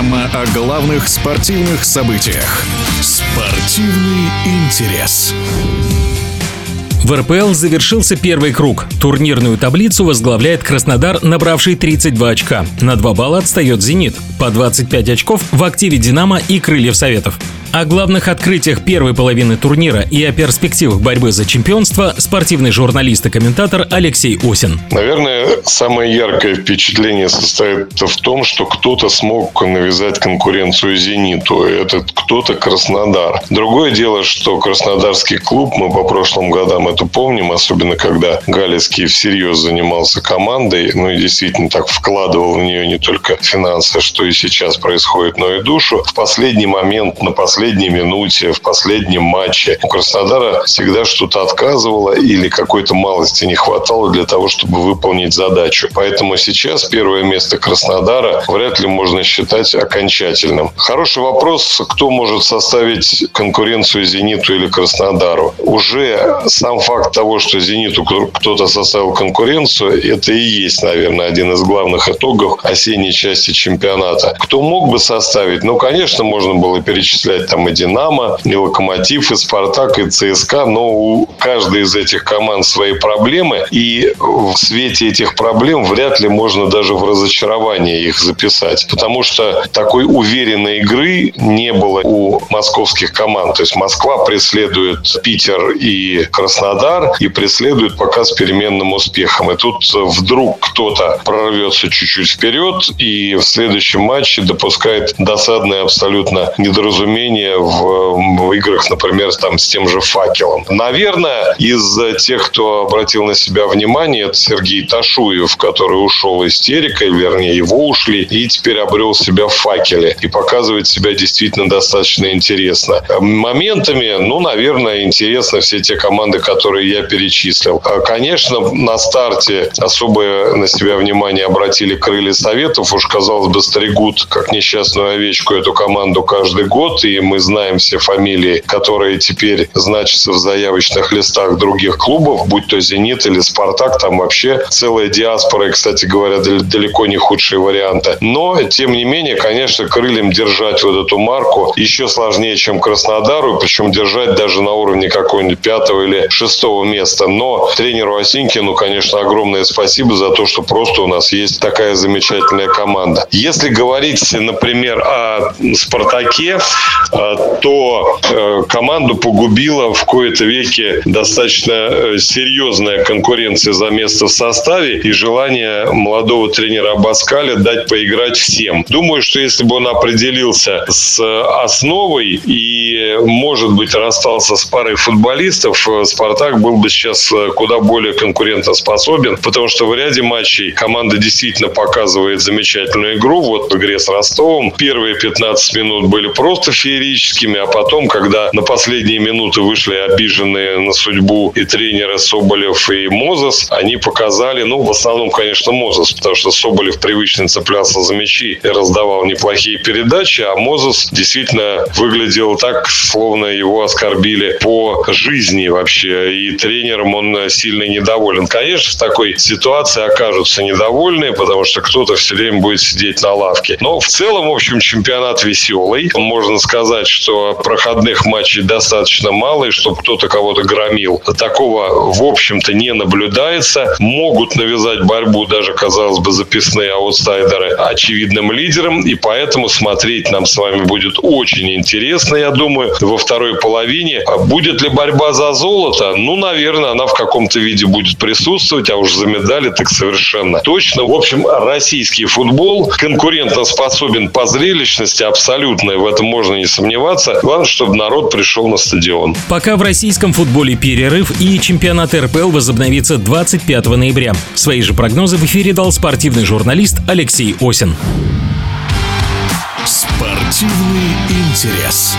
Программа о главных спортивных событиях. Спортивный интерес. В РПЛ завершился первый круг. Турнирную таблицу возглавляет Краснодар, набравший 32 очка. На 2 балла отстает «Зенит». По 25 очков в активе «Динамо» и «Крыльев Советов». О главных открытиях первой половины турнира и о перспективах борьбы за чемпионство спортивный журналист и комментатор Алексей Осин. Наверное, самое яркое впечатление состоит в том, что кто-то смог навязать конкуренцию «Зениту». Этот кто-то Краснодар. Другое дело, что Краснодарский клуб, мы по прошлым годам это помним, особенно когда Галицкий всерьез занимался командой, ну и действительно так вкладывал в нее не только финансы, что и сейчас происходит, но и душу. В последний момент, на последний последней минуте, в последнем матче у Краснодара всегда что-то отказывало или какой-то малости не хватало для того, чтобы выполнить задачу. Поэтому сейчас первое место Краснодара вряд ли можно считать окончательным. Хороший вопрос, кто может составить конкуренцию «Зениту» или «Краснодару». Уже сам факт того, что «Зениту» кто-то составил конкуренцию, это и есть, наверное, один из главных итогов осенней части чемпионата. Кто мог бы составить? Ну, конечно, можно было перечислять там и «Динамо», и «Локомотив», и «Спартак», и «ЦСКА», но у каждой из этих команд свои проблемы, и в свете этих проблем вряд ли можно даже в разочарование их записать, потому что такой уверенной игры не было у московских команд. То есть Москва преследует Питер и Краснодар и преследует пока с переменным успехом. И тут вдруг кто-то прорвется чуть-чуть вперед и в следующем матче допускает досадное абсолютно недоразумение сравнение в, в играх, например, там с тем же факелом. Наверное, из тех, кто обратил на себя внимание, это Сергей Ташуев, который ушел истерикой, вернее, его ушли, и теперь обрел себя в факеле и показывает себя действительно достаточно интересно. Моментами, ну, наверное, интересно все те команды, которые я перечислил. А, конечно, на старте особое на себя внимание обратили крылья Советов. Уж, казалось бы, стригут, как несчастную овечку, эту команду каждый год. И мы знаем все фамилии, которые теперь значатся в заявочных листах других клубов, будь то «Зенит» или «Спартак», там вообще целая диаспора, и, кстати говоря, далеко не худшие варианты. Но, тем не менее, конечно, крыльям держать вот эту марку еще сложнее, чем Краснодару, причем держать даже на уровне какого-нибудь пятого или шестого места. Но тренеру Осинкину, конечно, огромное спасибо за то, что просто у нас есть такая замечательная команда. Если говорить, например, о «Спартаке», то э, команду погубила в кои-то веке достаточно э, серьезная конкуренция за место в составе и желание молодого тренера Абаскаля дать поиграть всем. Думаю, что если бы он определился с основой и, может быть, расстался с парой футболистов, э, «Спартак» был бы сейчас куда более конкурентоспособен, потому что в ряде матчей команда действительно показывает замечательную игру. Вот в игре с Ростовом первые 15 минут были просто феерические феерическими, а потом, когда на последние минуты вышли обиженные на судьбу и тренеры Соболев и Мозес, они показали, ну, в основном, конечно, Мозес, потому что Соболев привычно цеплялся за мячи и раздавал неплохие передачи, а Мозес действительно выглядел так, словно его оскорбили по жизни вообще, и тренером он сильно недоволен. Конечно, в такой ситуации окажутся недовольны, потому что кто-то все время будет сидеть на лавке. Но в целом, в общем, чемпионат веселый, можно сказать, сказать, что проходных матчей достаточно мало, и чтобы кто-то кого-то громил. Такого, в общем-то, не наблюдается. Могут навязать борьбу даже, казалось бы, записные аутсайдеры очевидным лидерам, и поэтому смотреть нам с вами будет очень интересно, я думаю, во второй половине. А будет ли борьба за золото? Ну, наверное, она в каком-то виде будет присутствовать, а уж за медали так совершенно точно. В общем, российский футбол конкурентоспособен по зрелищности абсолютно, в этом можно не сомневаться сомневаться. Главное, чтобы народ пришел на стадион. Пока в российском футболе перерыв и чемпионат РПЛ возобновится 25 ноября. Свои же прогнозы в эфире дал спортивный журналист Алексей Осин. Спортивный интерес.